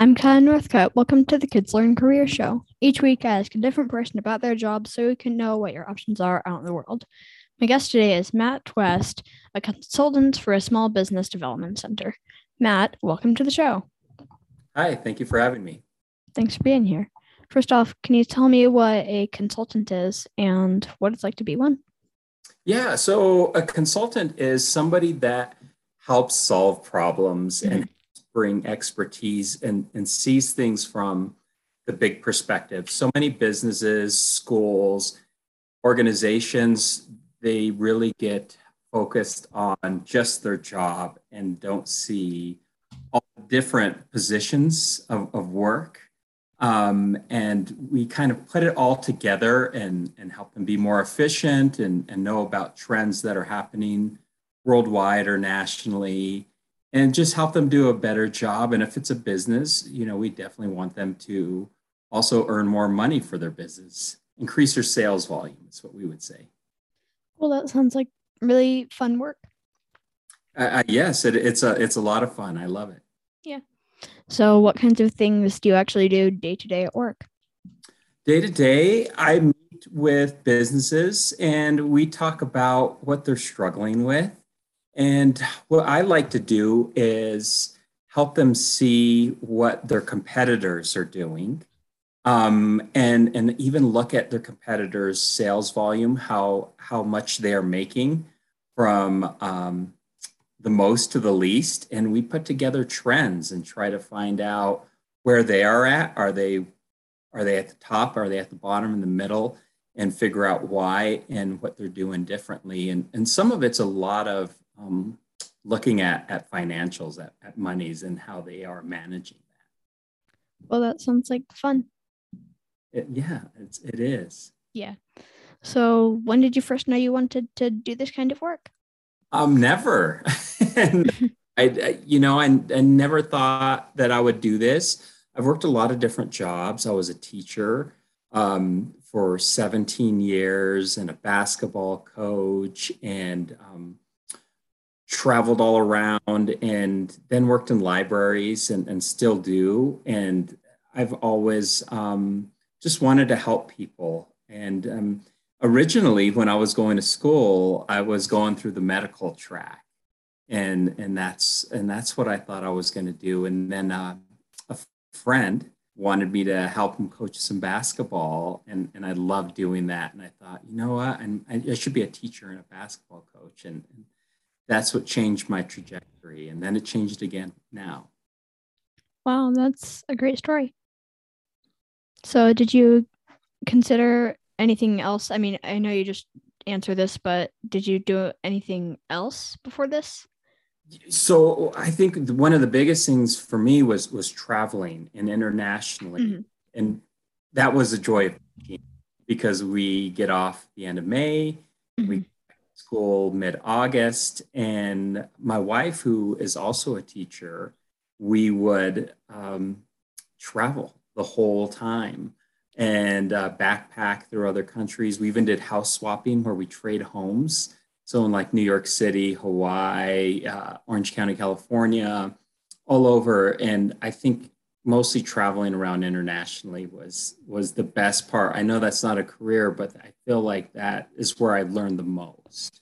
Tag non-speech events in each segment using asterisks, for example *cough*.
I'm Kyle Northcutt. Welcome to the Kids Learn Career Show. Each week, I ask a different person about their job so we can know what your options are out in the world. My guest today is Matt West, a consultant for a small business development center. Matt, welcome to the show. Hi, thank you for having me. Thanks for being here. First off, can you tell me what a consultant is and what it's like to be one? Yeah, so a consultant is somebody that helps solve problems mm-hmm. and bring expertise and, and sees things from the big perspective. So many businesses, schools, organizations, they really get focused on just their job and don't see all different positions of, of work. Um, and we kind of put it all together and, and help them be more efficient and, and know about trends that are happening worldwide or nationally and just help them do a better job. And if it's a business, you know, we definitely want them to also earn more money for their business, increase their sales volume. Is what we would say. Well, that sounds like really fun work. Uh, yes, it, it's a it's a lot of fun. I love it. Yeah. So, what kinds of things do you actually do day to day at work? Day to day, I meet with businesses and we talk about what they're struggling with and what I like to do is help them see what their competitors are doing um, and, and even look at their competitors' sales volume, how, how much they're making from um, the most to the least. And we put together trends and try to find out where they are at. Are they, are they at the top? Are they at the bottom, in the middle? And figure out why and what they're doing differently. And, and some of it's a lot of um, looking at, at financials, at, at monies, and how they are managing that. Well, that sounds like fun. It, yeah, it's, it is. Yeah. So, when did you first know you wanted to do this kind of work? Um, never. *laughs* and I, you know, I, I never thought that I would do this. I've worked a lot of different jobs. I was a teacher um, for 17 years and a basketball coach and um, traveled all around and then worked in libraries and, and still do. And I've always um, just wanted to help people. And um, originally, when I was going to school, I was going through the medical track. And, and that's and that's what I thought I was going to do. And then uh, a friend wanted me to help him coach some basketball, and, and I loved doing that. And I thought, you know what, I'm, I should be a teacher and a basketball coach. And, and that's what changed my trajectory. And then it changed again now. Wow, that's a great story. So, did you consider anything else? I mean, I know you just answered this, but did you do anything else before this? So, I think one of the biggest things for me was was traveling and internationally, mm-hmm. and that was a joy of because we get off the end of May, mm-hmm. we school mid August. And my wife, who is also a teacher, we would um, travel the whole time and uh, backpack through other countries. We even did house swapping where we trade homes. So in like New York City, Hawaii, uh, Orange County, California, all over. And I think mostly traveling around internationally was was the best part. I know that's not a career, but I feel like that is where I learned the most.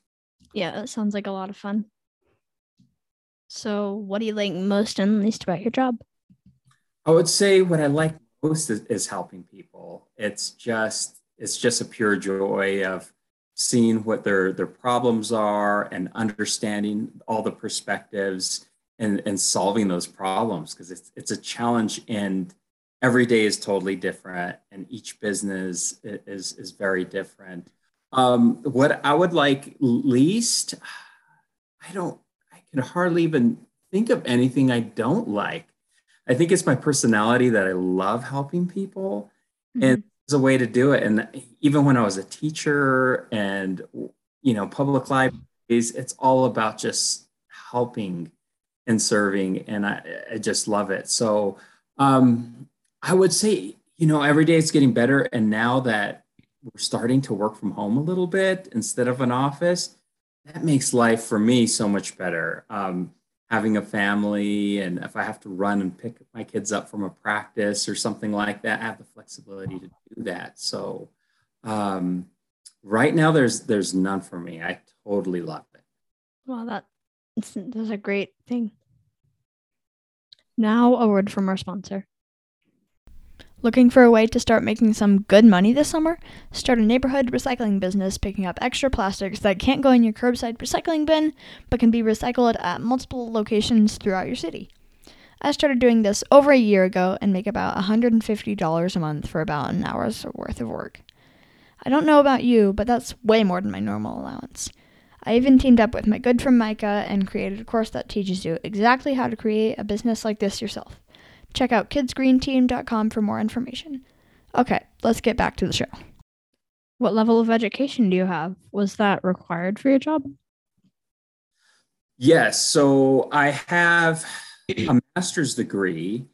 Yeah, that sounds like a lot of fun. So, what do you like most and least about your job? I would say what I like most is, is helping people. It's just it's just a pure joy of seeing what their their problems are and understanding all the perspectives and, and solving those problems because it's it's a challenge and every day is totally different and each business is is very different. Um, what i would like least i don't i can hardly even think of anything i don't like. I think it's my personality that i love helping people mm-hmm. and there's a way to do it. And even when i was a teacher and you know public libraries it's all about just helping and serving, and I, I just love it. So um, I would say, you know, every day it's getting better, and now that we're starting to work from home a little bit instead of an office, that makes life for me so much better. Um, having a family and if I have to run and pick my kids up from a practice or something like that, I have the flexibility to do that. So um, right now there's there's none for me. I totally love it. Well, that that's a great thing. Now a word from our sponsor. Looking for a way to start making some good money this summer? Start a neighborhood recycling business picking up extra plastics that can't go in your curbside recycling bin but can be recycled at multiple locations throughout your city. I started doing this over a year ago and make about $150 a month for about an hour's worth of work. I don't know about you, but that's way more than my normal allowance. I even teamed up with my good friend Micah and created a course that teaches you exactly how to create a business like this yourself. Check out kidsgreenteam.com for more information. Okay, let's get back to the show. What level of education do you have? Was that required for your job? Yes. So I have a master's degree.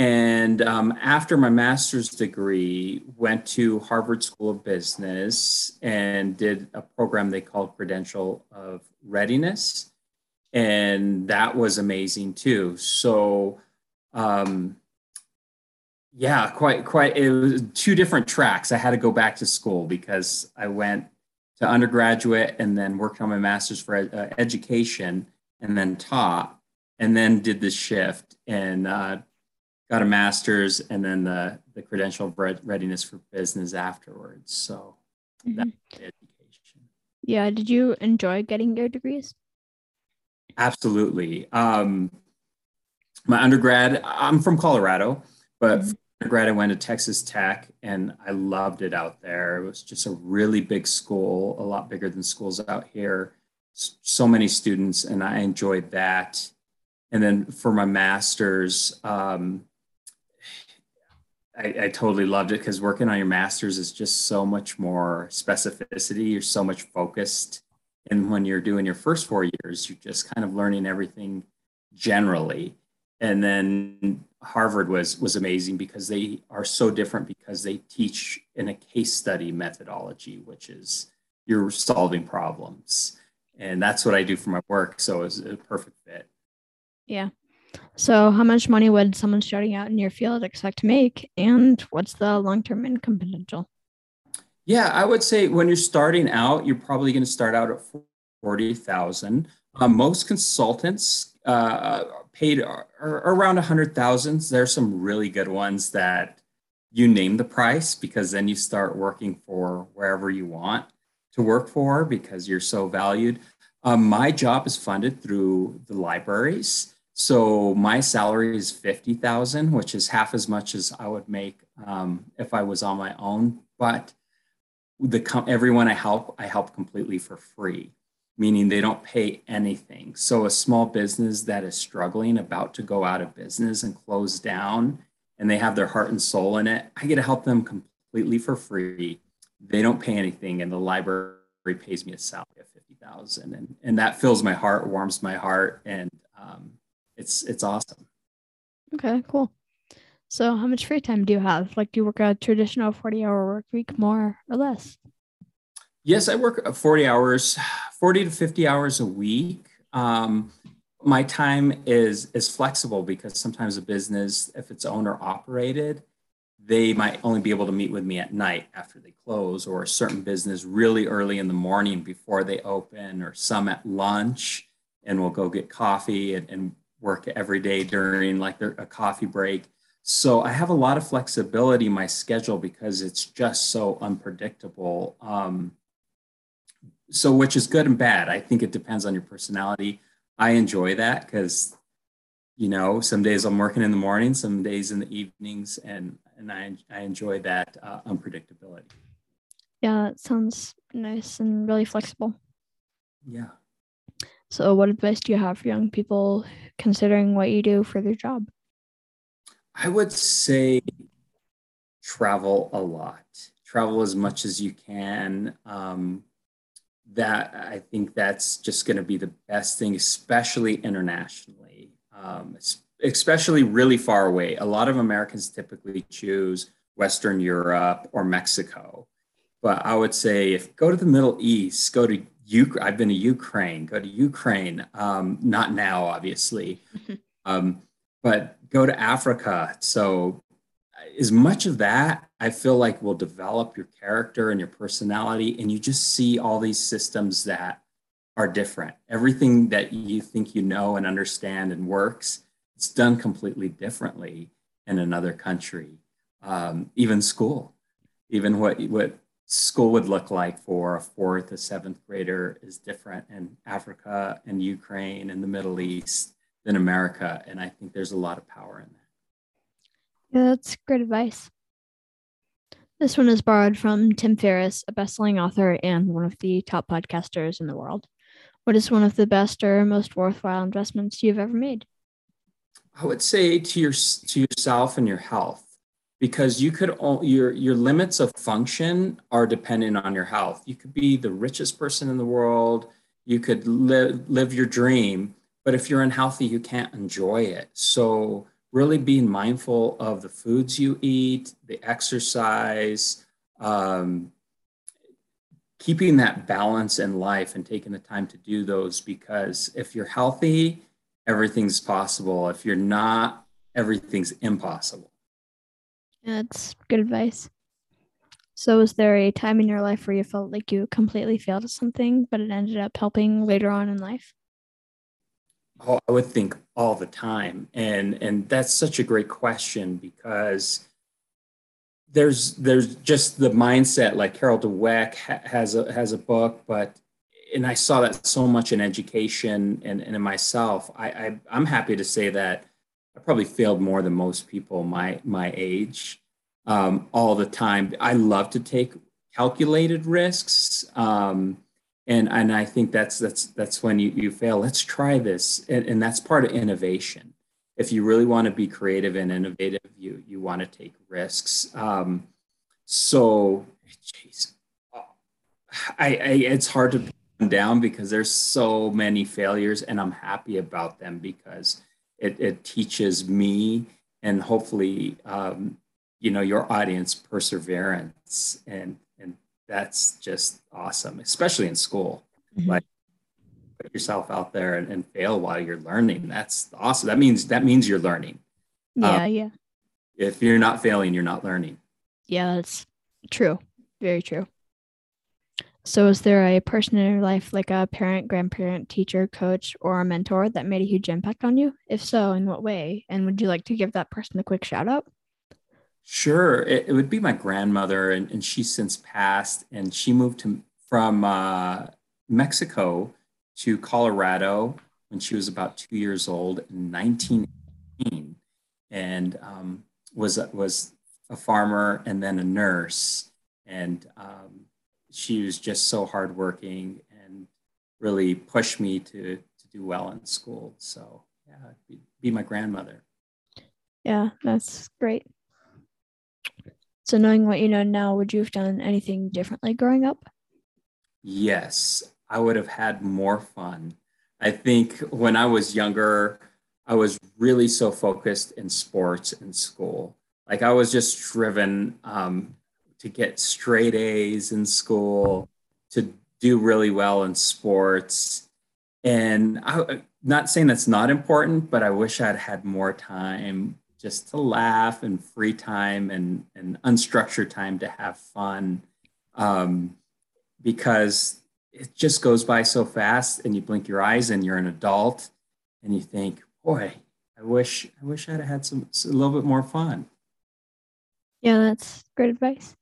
And um, after my master's degree, went to Harvard School of Business and did a program they called Credential of Readiness. And that was amazing too. So um, yeah, quite quite. It was two different tracks. I had to go back to school because I went to undergraduate and then worked on my master's for uh, education and then taught and then did the shift and uh, got a master's and then the the credential readiness for business afterwards. So mm-hmm. that's education. Yeah. Did you enjoy getting your degrees? Absolutely. Um, my undergrad, I'm from Colorado, but mm-hmm. undergrad I went to Texas Tech and I loved it out there. It was just a really big school, a lot bigger than schools out here. So many students, and I enjoyed that. And then for my master's, um, I, I, totally loved it because working on your master's is just so much more specificity. You're so much focused. And when you're doing your first four years, you're just kind of learning everything generally and then Harvard was was amazing because they are so different because they teach in a case study methodology, which is you're solving problems, and that's what I do for my work. So it's a perfect fit. Yeah. So, how much money would someone starting out in your field expect to make, and what's the long term income potential? Yeah, I would say when you're starting out, you're probably going to start out at forty thousand. Um, most consultants uh, paid around a thousands. There's some really good ones that you name the price because then you start working for wherever you want to work for because you're so valued. Um, my job is funded through the libraries. So my salary is 50,000, which is half as much as I would make um, if I was on my own. But the everyone I help, I help completely for free meaning they don't pay anything. So a small business that is struggling, about to go out of business and close down, and they have their heart and soul in it, I get to help them completely for free. They don't pay anything, and the library pays me a salary of fifty thousand, and and that fills my heart, warms my heart, and um, it's it's awesome. Okay, cool. So, how much free time do you have? Like, do you work a traditional forty-hour work week, more or less? Yes, I work 40 hours, 40 to 50 hours a week. Um, my time is is flexible because sometimes a business, if it's owner operated, they might only be able to meet with me at night after they close, or a certain business really early in the morning before they open, or some at lunch, and we'll go get coffee and, and work every day during like their, a coffee break. So I have a lot of flexibility in my schedule because it's just so unpredictable. Um, so which is good and bad i think it depends on your personality i enjoy that because you know some days i'm working in the morning some days in the evenings and and i, I enjoy that uh, unpredictability yeah that sounds nice and really flexible yeah so what advice do you have for young people considering what you do for their job i would say travel a lot travel as much as you can um, that I think that's just going to be the best thing, especially internationally, um, especially really far away. A lot of Americans typically choose Western Europe or Mexico. But I would say if go to the Middle East, go to U- I've been to Ukraine, go to Ukraine, um, not now, obviously, um, but go to Africa. So, as much of that, I feel like will develop your character and your personality, and you just see all these systems that are different. Everything that you think you know and understand and works, it's done completely differently in another country. Um, even school, even what what school would look like for a fourth, a seventh grader is different in Africa and Ukraine and the Middle East than America. And I think there's a lot of power in that. Yeah, that's great advice. This one is borrowed from Tim Ferriss, a best-selling author and one of the top podcasters in the world. What is one of the best or most worthwhile investments you've ever made? I would say to your to yourself and your health because you could your your limits of function are dependent on your health. You could be the richest person in the world, you could live live your dream, but if you're unhealthy, you can't enjoy it. So really being mindful of the foods you eat, the exercise, um, keeping that balance in life and taking the time to do those because if you're healthy, everything's possible. If you're not, everything's impossible. That's good advice. So, was there a time in your life where you felt like you completely failed at something, but it ended up helping later on in life? Oh, I would think all the time, and and that's such a great question because there's there's just the mindset. Like Carol Dweck ha- has a has a book, but and I saw that so much in education and, and in myself. I, I I'm happy to say that I probably failed more than most people my my age um, all the time. I love to take calculated risks, um, and and I think that's that's that's when you you fail. Let's try this, and, and that's part of innovation. If you really want to be creative and innovative, you you want to take risks. Um, so, geez, I, I it's hard to down because there's so many failures, and I'm happy about them because it, it teaches me and hopefully um, you know your audience perseverance. And and that's just awesome especially in school. Mm-hmm. like put yourself out there and, and, fail while you're learning. That's awesome. That means that means you're learning. Yeah um, yeah. if you're not failing you're not learning. Yeah that's true. Very true so, is there a person in your life, like a parent, grandparent, teacher, coach, or a mentor, that made a huge impact on you? If so, in what way? And would you like to give that person a quick shout out? Sure. It, it would be my grandmother, and, and she's since passed, and she moved to, from uh, Mexico to Colorado when she was about two years old in 1918, and um, was was a farmer and then a nurse, and um, she was just so hardworking and really pushed me to to do well in school. So yeah, be, be my grandmother. Yeah, that's great. So knowing what you know now, would you have done anything differently growing up? Yes, I would have had more fun. I think when I was younger, I was really so focused in sports and school. Like I was just driven um, to get straight A's in school, to do really well in sports. And I, not saying that's not important, but I wish I'd had more time just to laugh and free time and, and unstructured time to have fun. Um, because it just goes by so fast and you blink your eyes and you're an adult and you think, boy, I wish I wish I'd had some a little bit more fun. Yeah, that's great advice.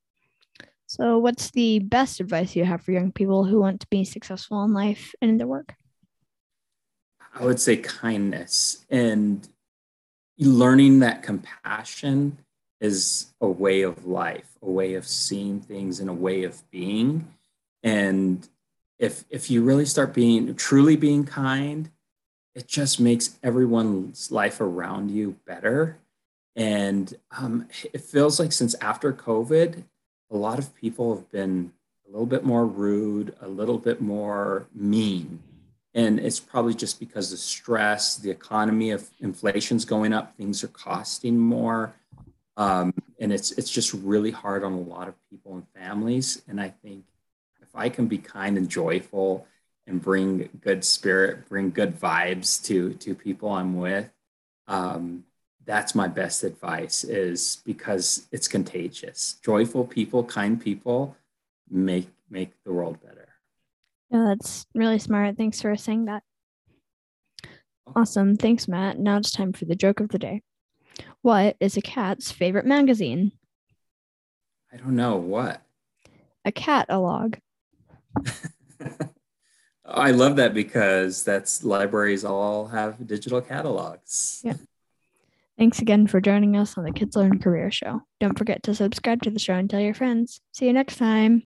So, what's the best advice you have for young people who want to be successful in life and in their work? I would say kindness and learning that compassion is a way of life, a way of seeing things, and a way of being. And if if you really start being truly being kind, it just makes everyone's life around you better. And um, it feels like since after COVID, a lot of people have been a little bit more rude, a little bit more mean. And it's probably just because of stress, the economy of inflation's going up, things are costing more. Um, and it's it's just really hard on a lot of people and families. And I think if I can be kind and joyful and bring good spirit, bring good vibes to to people I'm with. Um, that's my best advice is because it's contagious. Joyful people, kind people make make the world better. Yeah, that's really smart. Thanks for saying that. Awesome. Thanks, Matt. Now it's time for the joke of the day. What is a cat's favorite magazine? I don't know what. A cat-a-log. *laughs* Oh, I love that because that's libraries all have digital catalogs. Yeah. Thanks again for joining us on the Kids Learn Career Show. Don't forget to subscribe to the show and tell your friends. See you next time.